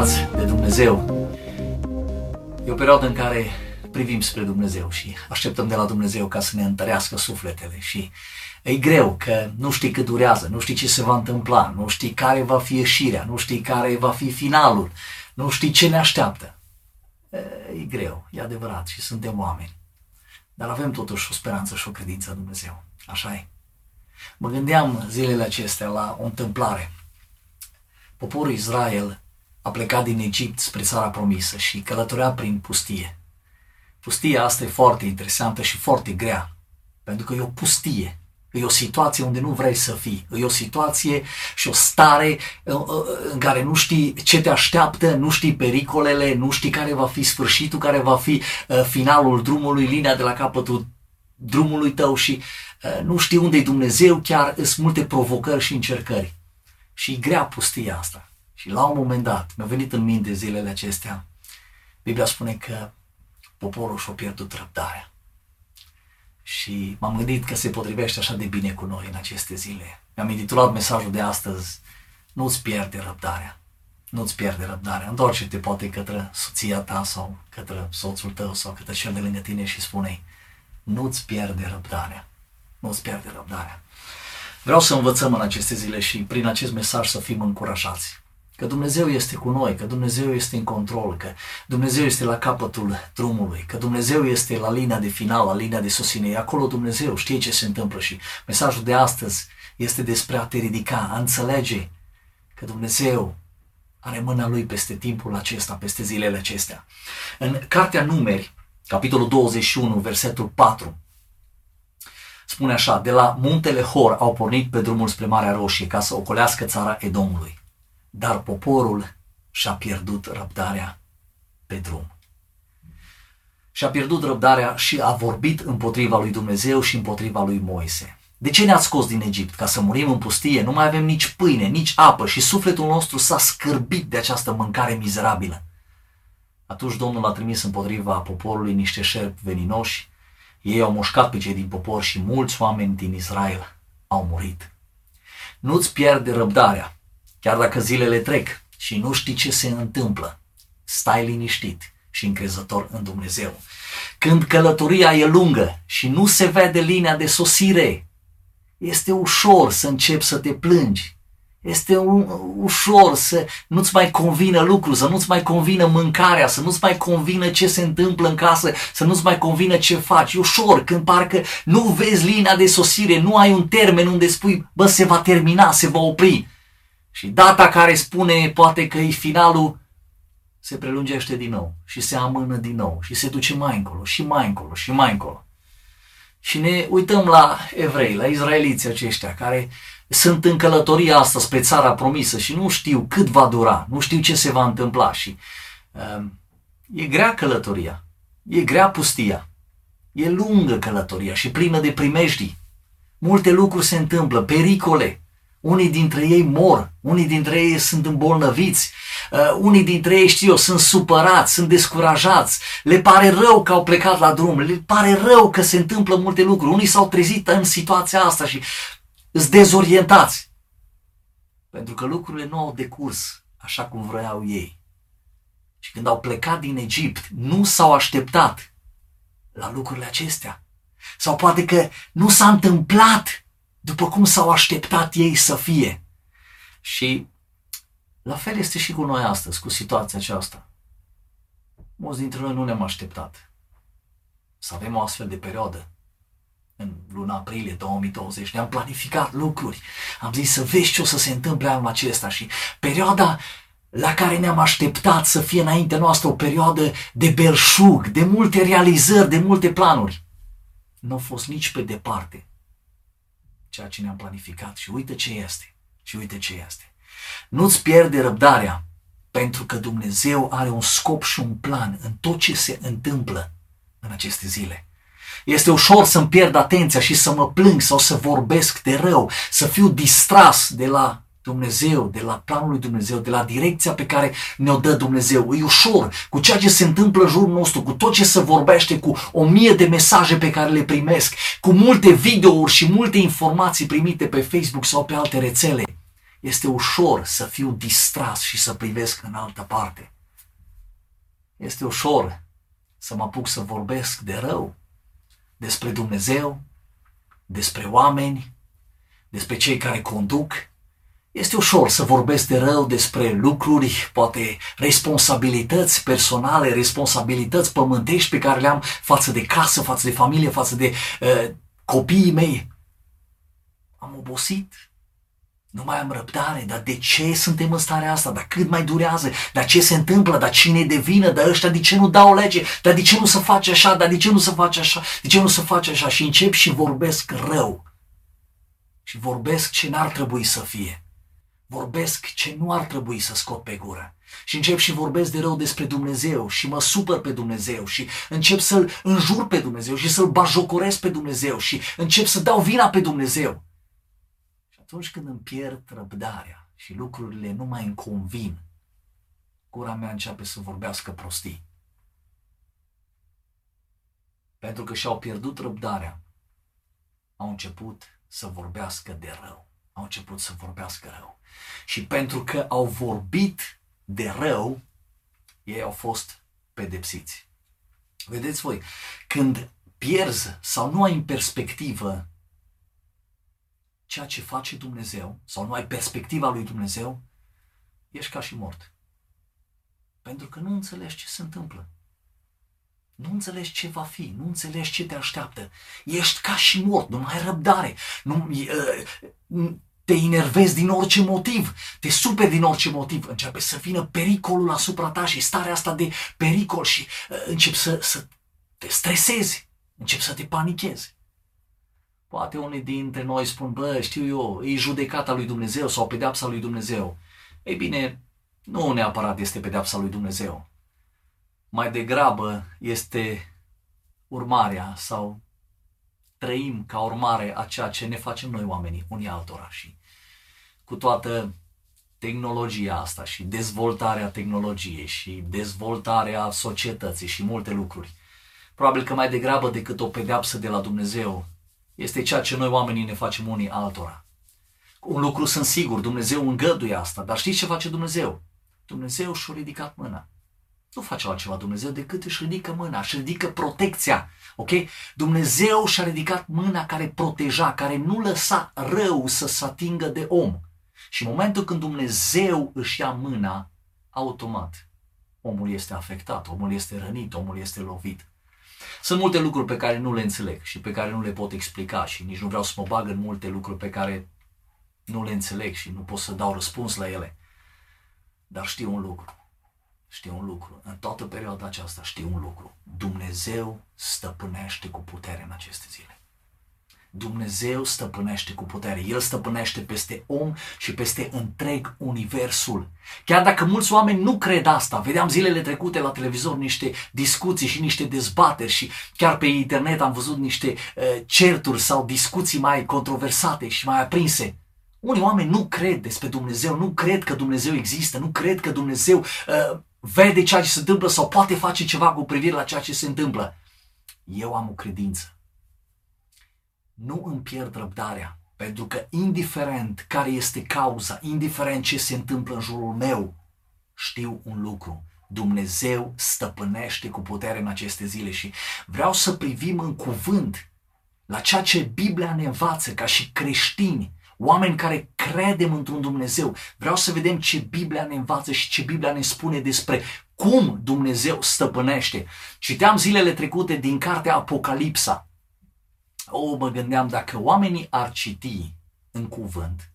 binecuvântați de Dumnezeu. E o perioadă în care privim spre Dumnezeu și așteptăm de la Dumnezeu ca să ne întărească sufletele și e greu că nu știi cât durează, nu știi ce se va întâmpla, nu știi care va fi ieșirea, nu știi care va fi finalul, nu știi ce ne așteaptă. E greu, e adevărat și suntem oameni. Dar avem totuși o speranță și o credință în Dumnezeu. Așa e. Mă gândeam zilele acestea la o întâmplare. Poporul Israel a plecat din Egipt spre țara promisă și călătorea prin pustie. Pustia asta e foarte interesantă și foarte grea, pentru că e o pustie. E o situație unde nu vrei să fii. E o situație și o stare uh, uh, în care nu știi ce te așteaptă, nu știi pericolele, nu știi care va fi sfârșitul, care va fi uh, finalul drumului, linia de la capătul drumului tău și nu știi unde e Dumnezeu, chiar sunt multe provocări și încercări. Și e grea pustia asta. Și la un moment dat, mi-a venit în minte zilele acestea, Biblia spune că poporul și-a pierdut răbdarea. Și m-am gândit că se potrivește așa de bine cu noi în aceste zile. Mi-am intitulat mesajul de astăzi, nu-ți pierde răbdarea. Nu-ți pierde răbdarea. Întoarce-te poate către soția ta sau către soțul tău sau către cel de lângă tine și spune nu-ți pierde răbdarea. Nu-ți pierde răbdarea. Vreau să învățăm în aceste zile și prin acest mesaj să fim încurajați că Dumnezeu este cu noi, că Dumnezeu este în control, că Dumnezeu este la capătul drumului, că Dumnezeu este la linia de final, la linia de sosine. Acolo Dumnezeu știe ce se întâmplă și mesajul de astăzi este despre a te ridica, a înțelege că Dumnezeu are mâna Lui peste timpul acesta, peste zilele acestea. În Cartea Numeri, capitolul 21, versetul 4, spune așa, de la muntele Hor au pornit pe drumul spre Marea Roșie ca să ocolească țara Edomului dar poporul și-a pierdut răbdarea pe drum. Și-a pierdut răbdarea și a vorbit împotriva lui Dumnezeu și împotriva lui Moise. De ce ne-ați scos din Egipt? Ca să murim în pustie? Nu mai avem nici pâine, nici apă și sufletul nostru s-a scârbit de această mâncare mizerabilă. Atunci Domnul a trimis împotriva poporului niște șerpi veninoși. Ei au mușcat pe cei din popor și mulți oameni din Israel au murit. Nu-ți pierde răbdarea Chiar dacă zilele trec și nu știi ce se întâmplă, stai liniștit și încrezător în Dumnezeu. Când călătoria e lungă și nu se vede linia de sosire, este ușor să începi să te plângi. Este ușor să nu-ți mai convină lucrul, să nu-ți mai convină mâncarea, să nu-ți mai convină ce se întâmplă în casă, să nu-ți mai convină ce faci. E ușor când parcă nu vezi linia de sosire, nu ai un termen unde spui, bă, se va termina, se va opri. Și data care spune poate că e finalul se prelungește din nou și se amână din nou și se duce mai încolo și mai încolo și mai încolo. Și ne uităm la evrei, la izraeliții aceștia care sunt în călătoria asta spre țara promisă și nu știu cât va dura, nu știu ce se va întâmpla și uh, e grea călătoria, e grea pustia, e lungă călătoria și plină de primejdii. Multe lucruri se întâmplă, pericole, unii dintre ei mor, unii dintre ei sunt îmbolnăviți, uh, unii dintre ei, știu eu, sunt supărați, sunt descurajați, le pare rău că au plecat la drum, le pare rău că se întâmplă multe lucruri. Unii s-au trezit în situația asta și sunt dezorientați. Pentru că lucrurile nu au decurs așa cum vreau ei. Și când au plecat din Egipt, nu s-au așteptat la lucrurile acestea. Sau poate că nu s-a întâmplat după cum s-au așteptat ei să fie. Și la fel este și cu noi astăzi, cu situația aceasta. Mulți dintre noi nu ne-am așteptat să avem o astfel de perioadă. În luna aprilie 2020 ne-am planificat lucruri. Am zis să vezi ce o să se întâmple anul acesta și perioada la care ne-am așteptat să fie înainte noastră o perioadă de belșug, de multe realizări, de multe planuri. Nu a fost nici pe departe ceea ce ne-am planificat și uite ce este. Și uite ce este. Nu-ți pierde răbdarea pentru că Dumnezeu are un scop și un plan în tot ce se întâmplă în aceste zile. Este ușor să-mi pierd atenția și să mă plâng sau să vorbesc de rău, să fiu distras de la Dumnezeu, de la planul lui Dumnezeu, de la direcția pe care ne-o dă Dumnezeu. E ușor cu ceea ce se întâmplă în jurul nostru, cu tot ce se vorbește, cu o mie de mesaje pe care le primesc, cu multe videouri și multe informații primite pe Facebook sau pe alte rețele. Este ușor să fiu distras și să privesc în altă parte. Este ușor să mă apuc să vorbesc de rău, despre Dumnezeu, despre oameni, despre cei care conduc. Este ușor să vorbesc de rău despre lucruri, poate responsabilități personale, responsabilități pământești pe care le-am față de casă, față de familie, față de uh, copiii mei. Am obosit, nu mai am răbdare, dar de ce suntem în starea asta? Dar cât mai durează? Dar ce se întâmplă? Dar cine e de vină? Dar ăștia de ce nu dau lege? Dar de ce nu se face așa? Dar de ce nu se face așa? De ce nu se face așa? Și încep și vorbesc rău. Și vorbesc ce n-ar trebui să fie. Vorbesc ce nu ar trebui să scot pe gură. Și încep și vorbesc de rău despre Dumnezeu și mă supăr pe Dumnezeu și încep să-L înjur pe Dumnezeu și să-L bajocoresc pe Dumnezeu și încep să dau vina pe Dumnezeu atunci când îmi pierd răbdarea și lucrurile nu mai îmi convin, gura mea începe să vorbească prostii. Pentru că și-au pierdut răbdarea, au început să vorbească de rău. Au început să vorbească rău. Și pentru că au vorbit de rău, ei au fost pedepsiți. Vedeți voi, când pierzi sau nu ai în perspectivă ceea ce face Dumnezeu sau nu ai perspectiva lui Dumnezeu, ești ca și mort. Pentru că nu înțelegi ce se întâmplă. Nu înțelegi ce va fi, nu înțelegi ce te așteaptă. Ești ca și mort, nu mai ai răbdare. Nu, uh, te enervezi din orice motiv, te super din orice motiv, începe să vină pericolul asupra ta și starea asta de pericol și uh, începi să, să te stresezi, începi să te panichezi. Poate unii dintre noi spun, bă, știu eu, e judecata lui Dumnezeu sau pedeapsa lui Dumnezeu. Ei bine, nu neapărat este pedeapsa lui Dumnezeu. Mai degrabă este urmarea sau trăim ca urmare a ceea ce ne facem noi oamenii, unii altora și cu toată tehnologia asta și dezvoltarea tehnologiei și dezvoltarea societății și multe lucruri. Probabil că mai degrabă decât o pedeapsă de la Dumnezeu, este ceea ce noi oamenii ne facem unii altora. Un lucru sunt sigur, Dumnezeu îngăduie asta, dar știți ce face Dumnezeu? Dumnezeu și-a ridicat mâna. Nu face altceva Dumnezeu decât își ridică mâna, își ridică protecția. Ok? Dumnezeu și-a ridicat mâna care proteja, care nu lăsa rău să se atingă de om. Și în momentul când Dumnezeu își ia mâna, automat, omul este afectat, omul este rănit, omul este lovit. Sunt multe lucruri pe care nu le înțeleg și pe care nu le pot explica și nici nu vreau să mă bag în multe lucruri pe care nu le înțeleg și nu pot să dau răspuns la ele. Dar știu un lucru. Știu un lucru. În toată perioada aceasta știu un lucru. Dumnezeu stăpânește cu putere în aceste zile. Dumnezeu stăpânește cu putere. El stăpânește peste om și peste întreg universul. Chiar dacă mulți oameni nu cred asta, vedeam zilele trecute la televizor niște discuții și niște dezbateri și chiar pe internet am văzut niște uh, certuri sau discuții mai controversate și mai aprinse. Unii oameni nu cred despre Dumnezeu, nu cred că Dumnezeu există, nu cred că Dumnezeu uh, vede ceea ce se întâmplă sau poate face ceva cu privire la ceea ce se întâmplă. Eu am o credință nu îmi pierd răbdarea, pentru că indiferent care este cauza, indiferent ce se întâmplă în jurul meu, știu un lucru. Dumnezeu stăpânește cu putere în aceste zile și vreau să privim în cuvânt la ceea ce Biblia ne învață ca și creștini, oameni care credem într-un Dumnezeu. Vreau să vedem ce Biblia ne învață și ce Biblia ne spune despre cum Dumnezeu stăpânește. Citeam zilele trecute din cartea Apocalipsa o, mă gândeam, dacă oamenii ar citi în cuvânt,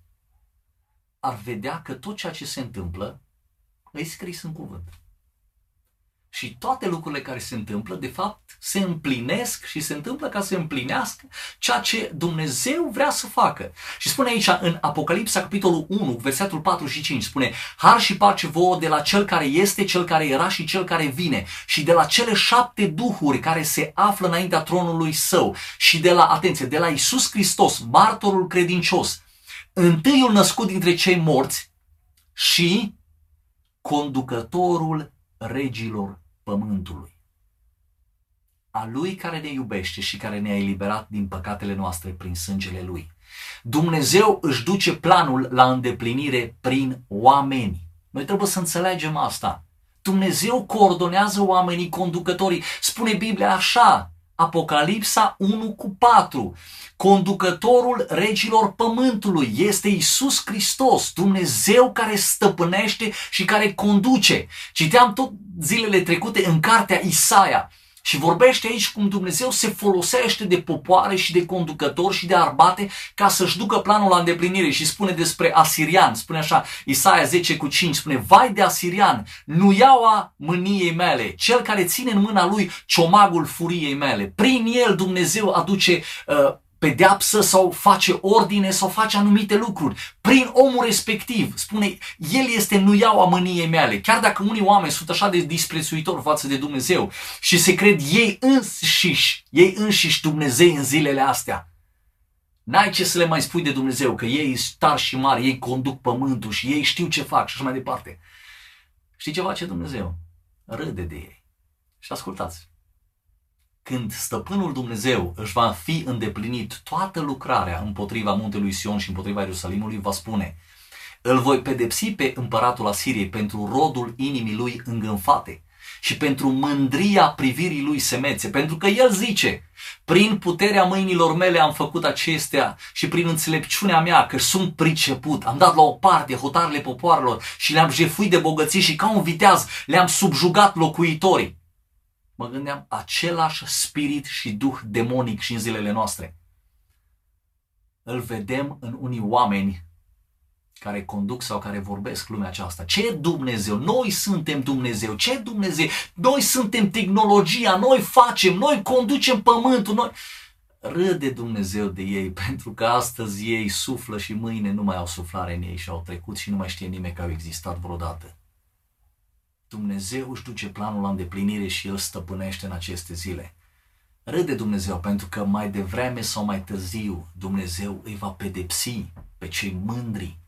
ar vedea că tot ceea ce se întâmplă e scris în cuvânt. Și toate lucrurile care se întâmplă, de fapt, se împlinesc și se întâmplă ca să împlinească ceea ce Dumnezeu vrea să facă. Și spune aici în Apocalipsa, capitolul 1, versetul 4 și 5, spune Har și pace vouă de la Cel care este, Cel care era și Cel care vine și de la cele șapte duhuri care se află înaintea tronului Său și de la, atenție, de la Isus Hristos, martorul credincios, întâiul născut dintre cei morți și conducătorul regilor pământului. A Lui care ne iubește și care ne-a eliberat din păcatele noastre prin sângele Lui. Dumnezeu își duce planul la îndeplinire prin oameni. Noi trebuie să înțelegem asta. Dumnezeu coordonează oamenii conducătorii. Spune Biblia așa, Apocalipsa 1 cu 4. Conducătorul regilor pământului este Isus Hristos, Dumnezeu care stăpânește și care conduce. Citeam tot zilele trecute în cartea Isaia. Și vorbește aici cum Dumnezeu se folosește de popoare și de conducători și de arbate ca să-și ducă planul la îndeplinire și spune despre asirian, spune așa, Isaia 10 cu 5, spune, vai de asirian, nu iaua mâniei mele, cel care ține în mâna lui ciomagul furiei mele. Prin el Dumnezeu aduce uh, pedeapsă sau face ordine sau face anumite lucruri. Prin omul respectiv, spune, el este nuiaua mâniei mele. Chiar dacă unii oameni sunt așa de disprețuitori față de Dumnezeu și se cred ei înșiși, ei înșiși Dumnezei în zilele astea. N-ai ce să le mai spui de Dumnezeu, că ei sunt tari și mari, ei conduc pământul și ei știu ce fac și așa mai departe. Știi ce face Dumnezeu? Râde de ei. Și ascultați când stăpânul Dumnezeu își va fi îndeplinit toată lucrarea împotriva muntelui Sion și împotriva Ierusalimului, va spune, îl voi pedepsi pe împăratul Asiriei pentru rodul inimii lui îngânfate și pentru mândria privirii lui semețe, pentru că el zice, prin puterea mâinilor mele am făcut acestea și prin înțelepciunea mea, că sunt priceput, am dat la o parte hotarele popoarelor și le-am jefuit de bogății și ca un viteaz le-am subjugat locuitorii mă gândeam, același spirit și duh demonic și în zilele noastre. Îl vedem în unii oameni care conduc sau care vorbesc lumea aceasta. Ce Dumnezeu? Noi suntem Dumnezeu. Ce Dumnezeu? Noi suntem tehnologia, noi facem, noi conducem pământul, noi... Râde Dumnezeu de ei pentru că astăzi ei suflă și mâine nu mai au suflare în ei și au trecut și nu mai știe nimeni că au existat vreodată. Dumnezeu își duce planul la îndeplinire și El stăpânește în aceste zile. Râde Dumnezeu pentru că mai devreme sau mai târziu Dumnezeu îi va pedepsi pe cei mândri,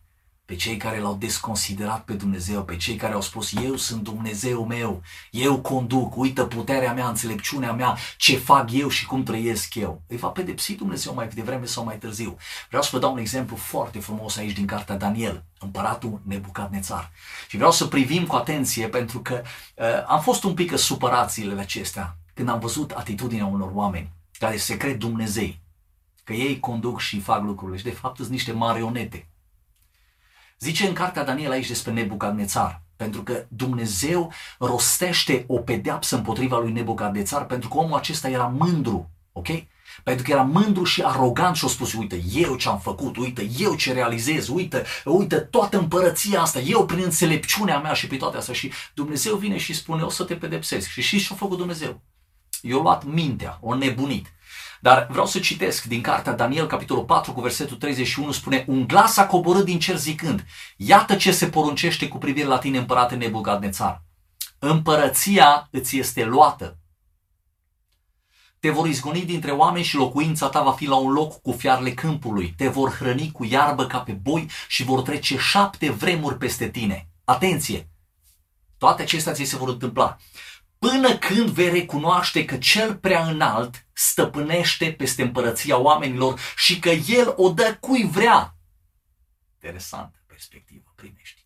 pe cei care l-au desconsiderat pe Dumnezeu, pe cei care au spus eu sunt Dumnezeu meu, eu conduc, uită puterea mea, înțelepciunea mea, ce fac eu și cum trăiesc eu. Îi va pedepsi Dumnezeu mai devreme sau mai târziu. Vreau să vă dau un exemplu foarte frumos aici din cartea Daniel, împăratul Nebucadnețar. Și vreau să privim cu atenție pentru că uh, am fost un pic supărat zilele acestea când am văzut atitudinea unor oameni care se cred Dumnezei, că ei conduc și fac lucrurile și de fapt sunt niște marionete Zice în cartea Daniel aici despre Nebucadnețar, pentru că Dumnezeu rostește o pedeapsă împotriva lui Nebucadnețar pentru că omul acesta era mândru, ok? Pentru că era mândru și arogant și a spus, uite, eu ce am făcut, uite, eu ce realizez, uite, uite, toată împărăția asta, eu prin înțelepciunea mea și pe toate astea. Și Dumnezeu vine și spune, o să te pedepsesc. Și știți ce a făcut Dumnezeu? I-a luat mintea, o nebunit. Dar vreau să citesc din cartea Daniel, capitolul 4, cu versetul 31, spune Un glas a coborât din cer zicând, Iată ce se poruncește cu privire la tine, împărate Nebucadnețar. Împărăția îți este luată. Te vor izgoni dintre oameni și locuința ta va fi la un loc cu fiarele câmpului. Te vor hrăni cu iarbă ca pe boi și vor trece șapte vremuri peste tine. Atenție! Toate acestea ți se vor întâmpla până când vei recunoaște că cel prea înalt stăpânește peste împărăția oamenilor și că el o dă cui vrea. Interesantă perspectivă primești.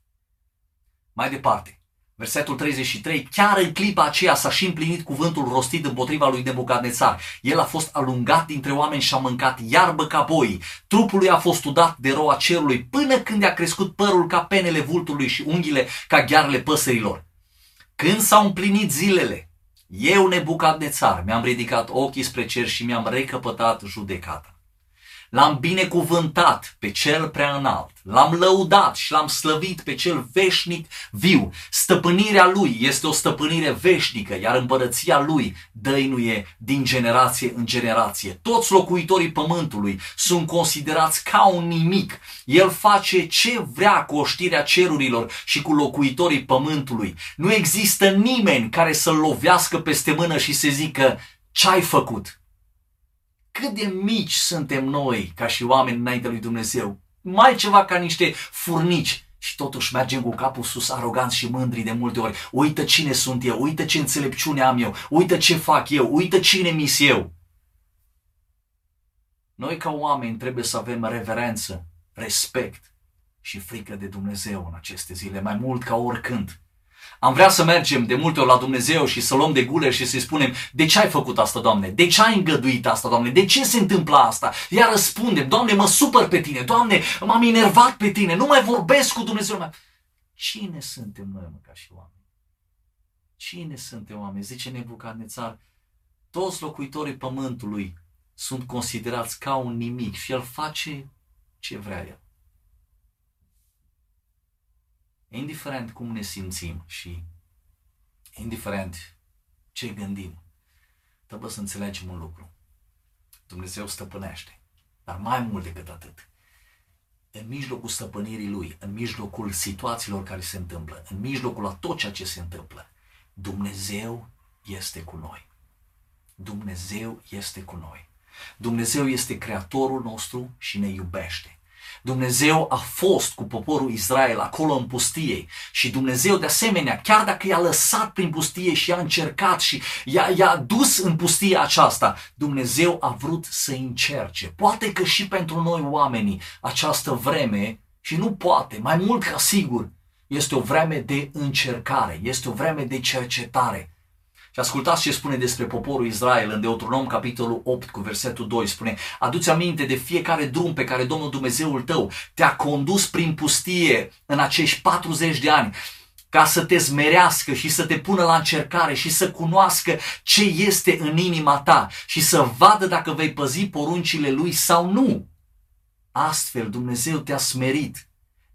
Mai departe, versetul 33, chiar în clipa aceea s-a și împlinit cuvântul rostit împotriva lui Nebucadnețar. El a fost alungat dintre oameni și a mâncat iarbă ca boi. Trupul lui a fost udat de roa cerului până când a crescut părul ca penele vultului și unghiile ca ghearele păsărilor. Când s-au împlinit zilele, eu, țar, mi-am ridicat ochii spre cer și mi-am recăpătat judecata. L-am binecuvântat pe cel prea înalt, l-am lăudat și l-am slăvit pe cel veșnic viu. Stăpânirea lui este o stăpânire veșnică, iar împărăția lui dăinuie din generație în generație. Toți locuitorii pământului sunt considerați ca un nimic. El face ce vrea cu oștirea cerurilor și cu locuitorii pământului. Nu există nimeni care să-l lovească peste mână și să zică ce ai făcut cât de mici suntem noi ca și oameni înainte lui Dumnezeu. Mai ceva ca niște furnici. Și totuși mergem cu capul sus, aroganți și mândri de multe ori. Uită cine sunt eu, uită ce înțelepciune am eu, uită ce fac eu, uită cine mis eu. Noi ca oameni trebuie să avem reverență, respect și frică de Dumnezeu în aceste zile, mai mult ca oricând. Am vrea să mergem de multe ori la Dumnezeu și să luăm de gule și să-i spunem, de ce ai făcut asta, Doamne? De ce ai îngăduit asta, Doamne? De ce se întâmplă asta? Iar răspundem, Doamne, mă supăr pe tine, Doamne, m-am enervat pe tine, nu mai vorbesc cu Dumnezeu. Cine suntem noi, mă, ca și oameni? Cine suntem oameni? Zice Nebucadnețar, toți locuitorii pământului sunt considerați ca un nimic și el face ce vrea el. Indiferent cum ne simțim și indiferent ce gândim, trebuie să înțelegem un lucru. Dumnezeu stăpânește. Dar mai mult decât atât, în mijlocul stăpânirii Lui, în mijlocul situațiilor care se întâmplă, în mijlocul a tot ceea ce se întâmplă, Dumnezeu este cu noi. Dumnezeu este cu noi. Dumnezeu este creatorul nostru și ne iubește. Dumnezeu a fost cu poporul Israel acolo în pustie și Dumnezeu de asemenea, chiar dacă i-a lăsat prin pustie și i-a încercat și i-a, i-a dus în pustia aceasta, Dumnezeu a vrut să încerce. Poate că și pentru noi oamenii această vreme, și nu poate, mai mult ca sigur, este o vreme de încercare, este o vreme de cercetare. Și ascultați ce spune despre poporul Israel în Deuteronom, capitolul 8, cu versetul 2. Spune, aduți aminte de fiecare drum pe care Domnul Dumnezeul tău te-a condus prin pustie în acești 40 de ani ca să te zmerească și să te pună la încercare și să cunoască ce este în inima ta și să vadă dacă vei păzi poruncile lui sau nu. Astfel Dumnezeu te-a smerit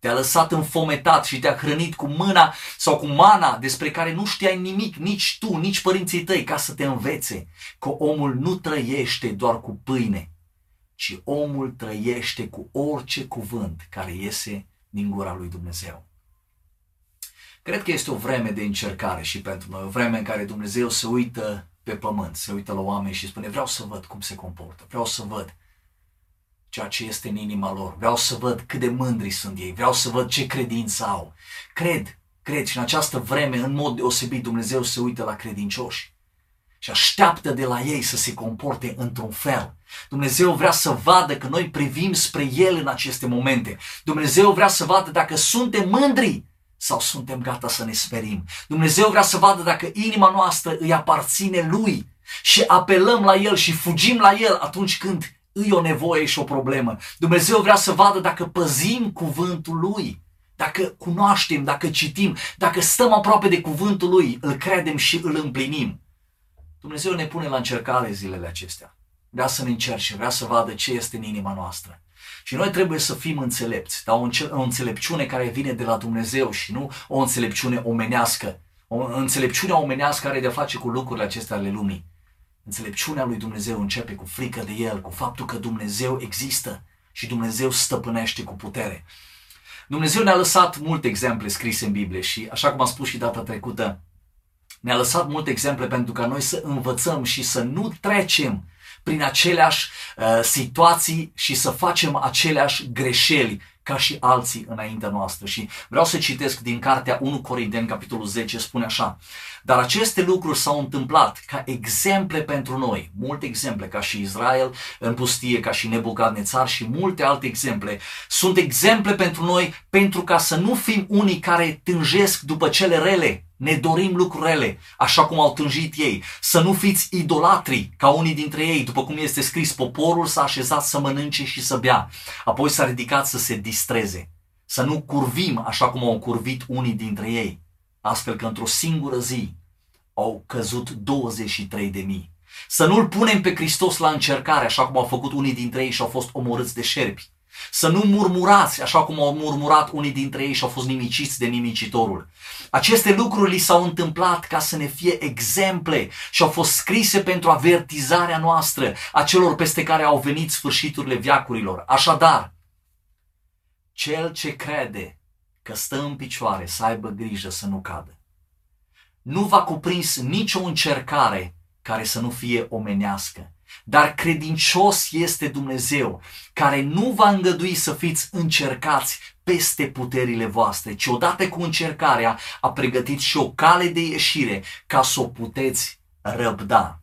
te-a lăsat înfometat și te-a hrănit cu mâna sau cu mana despre care nu știai nimic, nici tu, nici părinții tăi, ca să te învețe că omul nu trăiește doar cu pâine, ci omul trăiește cu orice cuvânt care iese din gura lui Dumnezeu. Cred că este o vreme de încercare și pentru noi, o vreme în care Dumnezeu se uită pe pământ, se uită la oameni și spune vreau să văd cum se comportă, vreau să văd ceea ce este în inima lor. Vreau să văd cât de mândri sunt ei, vreau să văd ce credință au. Cred, cred și în această vreme, în mod deosebit, Dumnezeu se uită la credincioși și așteaptă de la ei să se comporte într-un fel. Dumnezeu vrea să vadă că noi privim spre El în aceste momente. Dumnezeu vrea să vadă dacă suntem mândri sau suntem gata să ne sperim. Dumnezeu vrea să vadă dacă inima noastră îi aparține Lui și apelăm la El și fugim la El atunci când îi o nevoie și o problemă. Dumnezeu vrea să vadă dacă păzim cuvântul Lui, dacă cunoaștem, dacă citim, dacă stăm aproape de cuvântul Lui, îl credem și îl împlinim. Dumnezeu ne pune la încercare zilele acestea. Vrea să ne încerce, vrea să vadă ce este în inima noastră. Și noi trebuie să fim înțelepți, dar o înțelepciune care vine de la Dumnezeu și nu o înțelepciune omenească. O înțelepciune omenească are de-a face cu lucrurile acestea ale lumii. Înțelepciunea lui Dumnezeu începe cu frică de El, cu faptul că Dumnezeu există și Dumnezeu stăpânește cu putere. Dumnezeu ne-a lăsat multe exemple scrise în Biblie și, așa cum am spus și data trecută, ne-a lăsat multe exemple pentru ca noi să învățăm și să nu trecem prin aceleași uh, situații și să facem aceleași greșeli ca și alții înaintea noastră. Și vreau să citesc din cartea 1 Corinteni, capitolul 10, spune așa. Dar aceste lucruri s-au întâmplat ca exemple pentru noi, multe exemple, ca și Israel în pustie, ca și Nebucadnețar și multe alte exemple. Sunt exemple pentru noi pentru ca să nu fim unii care tânjesc după cele rele, ne dorim lucrurile, așa cum au tânjit ei. Să nu fiți idolatri, ca unii dintre ei, după cum este scris, poporul s-a așezat să mănânce și să bea, apoi s-a ridicat să se distreze. Să nu curvim așa cum au curvit unii dintre ei, astfel că într-o singură zi au căzut 23 de mii. Să nu-L punem pe Hristos la încercare, așa cum au făcut unii dintre ei și au fost omorâți de șerpi. Să nu murmurați așa cum au murmurat unii dintre ei și au fost nimiciți de nimicitorul. Aceste lucruri li s-au întâmplat ca să ne fie exemple și au fost scrise pentru avertizarea noastră a celor peste care au venit sfârșiturile viacurilor. Așadar, cel ce crede că stă în picioare să aibă grijă să nu cadă. Nu va cuprins nicio încercare care să nu fie omenească dar credincios este Dumnezeu, care nu va îngădui să fiți încercați peste puterile voastre, ci odată cu încercarea a pregătit și o cale de ieșire ca să o puteți răbda.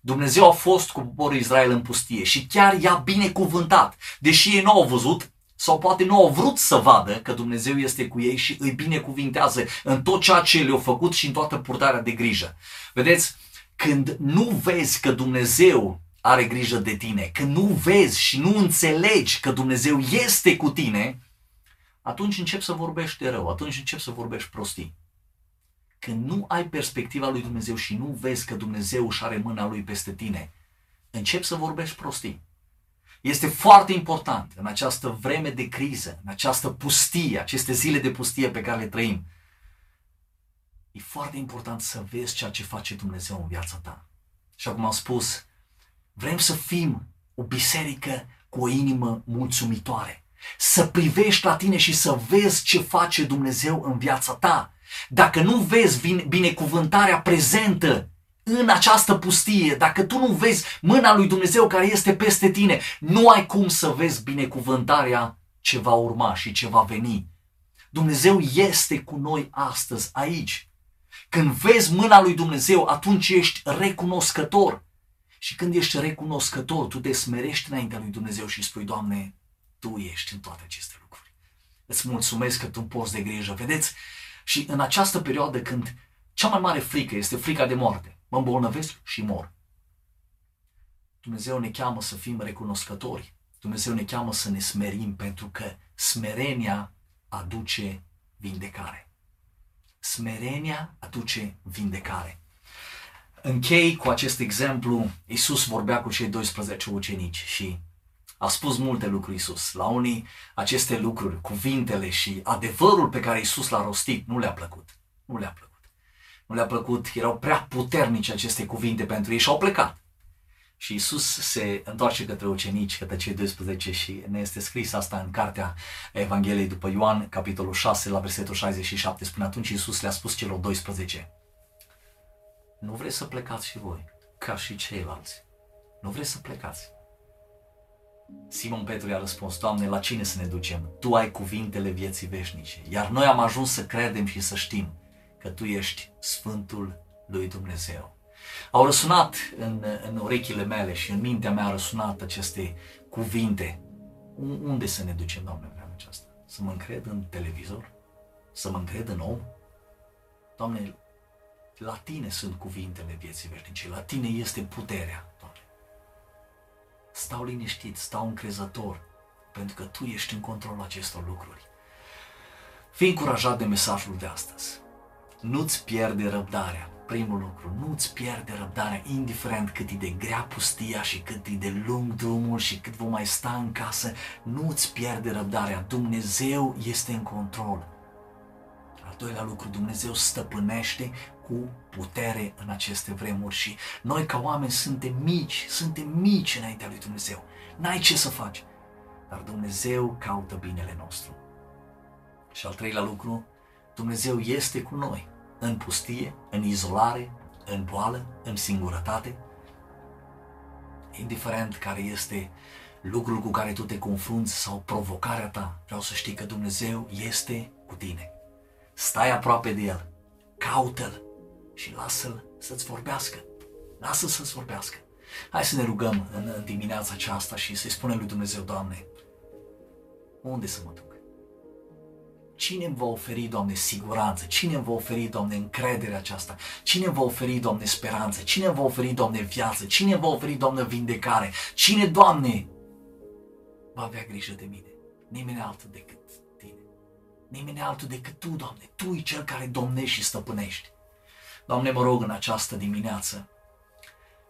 Dumnezeu a fost cu poporul Israel în pustie și chiar i-a binecuvântat. Deși ei nu au văzut, sau poate nu au vrut să vadă că Dumnezeu este cu ei și îi binecuvintează în tot ceea ce le-au făcut și în toată purtarea de grijă. Vedeți, când nu vezi că Dumnezeu are grijă de tine, când nu vezi și nu înțelegi că Dumnezeu este cu tine, atunci încep să vorbești de rău, atunci încep să vorbești prostii. Când nu ai perspectiva lui Dumnezeu și nu vezi că Dumnezeu își are mâna lui peste tine, încep să vorbești prostii. Este foarte important în această vreme de criză, în această pustie, aceste zile de pustie pe care le trăim. E foarte important să vezi ceea ce face Dumnezeu în viața ta. Și cum am spus, vrem să fim o biserică cu o inimă mulțumitoare. Să privești la tine și să vezi ce face Dumnezeu în viața ta. Dacă nu vezi binecuvântarea prezentă în această pustie, dacă tu nu vezi mâna lui Dumnezeu care este peste tine, nu ai cum să vezi binecuvântarea ce va urma și ce va veni. Dumnezeu este cu noi astăzi aici. Când vezi mâna lui Dumnezeu, atunci ești recunoscător. Și când ești recunoscător, tu te smerești înaintea lui Dumnezeu și spui, Doamne, Tu ești în toate aceste lucruri. Îți mulțumesc că Tu poți de grijă. Vedeți? Și în această perioadă când cea mai mare frică este frica de moarte, mă îmbolnăvesc și mor. Dumnezeu ne cheamă să fim recunoscători. Dumnezeu ne cheamă să ne smerim pentru că smerenia aduce vindecare. Smerenia aduce vindecare. Închei cu acest exemplu. Iisus vorbea cu cei 12 ucenici și a spus multe lucruri Iisus. La unii aceste lucruri, cuvintele și adevărul pe care Iisus l-a rostit nu le-a plăcut. Nu le-a plăcut nu le-a plăcut, erau prea puternice aceste cuvinte pentru ei și au plecat. Și Isus se întoarce către ucenici, către cei 12 și ne este scris asta în cartea Evangheliei după Ioan, capitolul 6, la versetul 67. Spune atunci Isus le-a spus celor 12, nu vreți să plecați și voi, ca și ceilalți. Nu vreți să plecați. Simon Petru i-a răspuns, Doamne, la cine să ne ducem? Tu ai cuvintele vieții veșnice, iar noi am ajuns să credem și să știm că Tu ești Sfântul lui Dumnezeu. Au răsunat în, în urechile mele și în mintea mea au răsunat aceste cuvinte. Unde să ne ducem, Doamne, vremea aceasta? Să mă încred în televizor? Să mă încred în om? Doamne, la Tine sunt cuvintele vieții veșnice, la Tine este puterea, Doamne. Stau liniștit, stau încrezător, pentru că Tu ești în controlul acestor lucruri. Fii încurajat de mesajul de astăzi nu-ți pierde răbdarea. Primul lucru, nu-ți pierde răbdarea, indiferent cât e de grea pustia și cât e de lung drumul și cât vom mai sta în casă, nu-ți pierde răbdarea. Dumnezeu este în control. Al doilea lucru, Dumnezeu stăpânește cu putere în aceste vremuri și noi ca oameni suntem mici, suntem mici înaintea lui Dumnezeu. N-ai ce să faci. Dar Dumnezeu caută binele nostru. Și al treilea lucru, Dumnezeu este cu noi în pustie, în izolare, în boală, în singurătate. Indiferent care este lucrul cu care tu te confrunți sau provocarea ta, vreau să știi că Dumnezeu este cu tine. Stai aproape de El, caută-L și lasă-L să-ți vorbească. Lasă-L să-ți vorbească. Hai să ne rugăm în dimineața aceasta și să-i spunem lui Dumnezeu, Doamne, unde să mă duc? Cine îmi va oferi, Doamne, siguranță? Cine îmi va oferi, Doamne, încrederea aceasta? Cine îmi va oferi, Doamne, speranță? Cine îmi va oferi, Doamne, viață? Cine îmi va oferi, Doamne, vindecare? Cine, Doamne, va avea grijă de mine? Nimeni altul decât Tine. Nimeni altul decât Tu, Doamne. Tu e Cel care domnești și stăpânești. Doamne, mă rog în această dimineață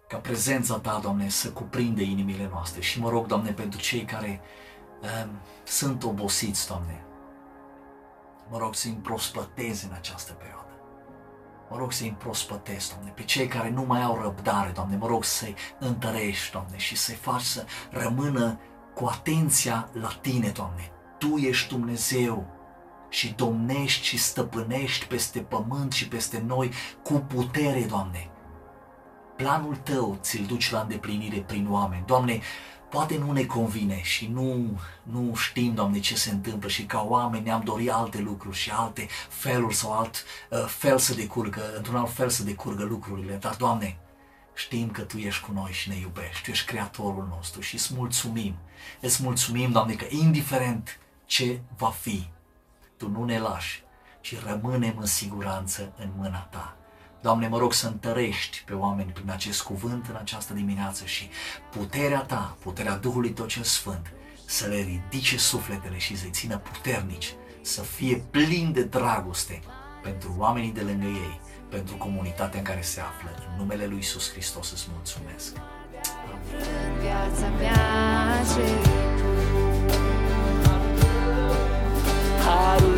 ca prezența Ta, Doamne, să cuprinde inimile noastre și mă rog, Doamne, pentru cei care um, sunt obosiți, Doamne, mă rog să-i împrospătezi în această perioadă. Mă rog să-i împrospătezi, Doamne, pe cei care nu mai au răbdare, Doamne, mă rog să-i întărești, Doamne, și să-i faci să rămână cu atenția la Tine, Doamne. Tu ești Dumnezeu și domnești și stăpânești peste pământ și peste noi cu putere, Doamne. Planul Tău ți-l duci la îndeplinire prin oameni. Doamne, poate nu ne convine și nu, nu știm, Doamne, ce se întâmplă și ca oameni ne-am dorit alte lucruri și alte feluri sau alt uh, fel să decurgă, într-un alt fel să decurgă lucrurile. Dar, Doamne, Știm că Tu ești cu noi și ne iubești, Tu ești Creatorul nostru și îți mulțumim. Îți mulțumim, Doamne, că indiferent ce va fi, Tu nu ne lași, ci rămânem în siguranță în mâna Ta. Doamne, mă rog să întărești pe oameni prin acest cuvânt în această dimineață și puterea Ta, puterea Duhului Tot cel Sfânt, să le ridice sufletele și să-i țină puternici, să fie plini de dragoste pentru oamenii de lângă ei, pentru comunitatea în care se află. În numele Lui Isus Hristos îți mulțumesc. Amin. raro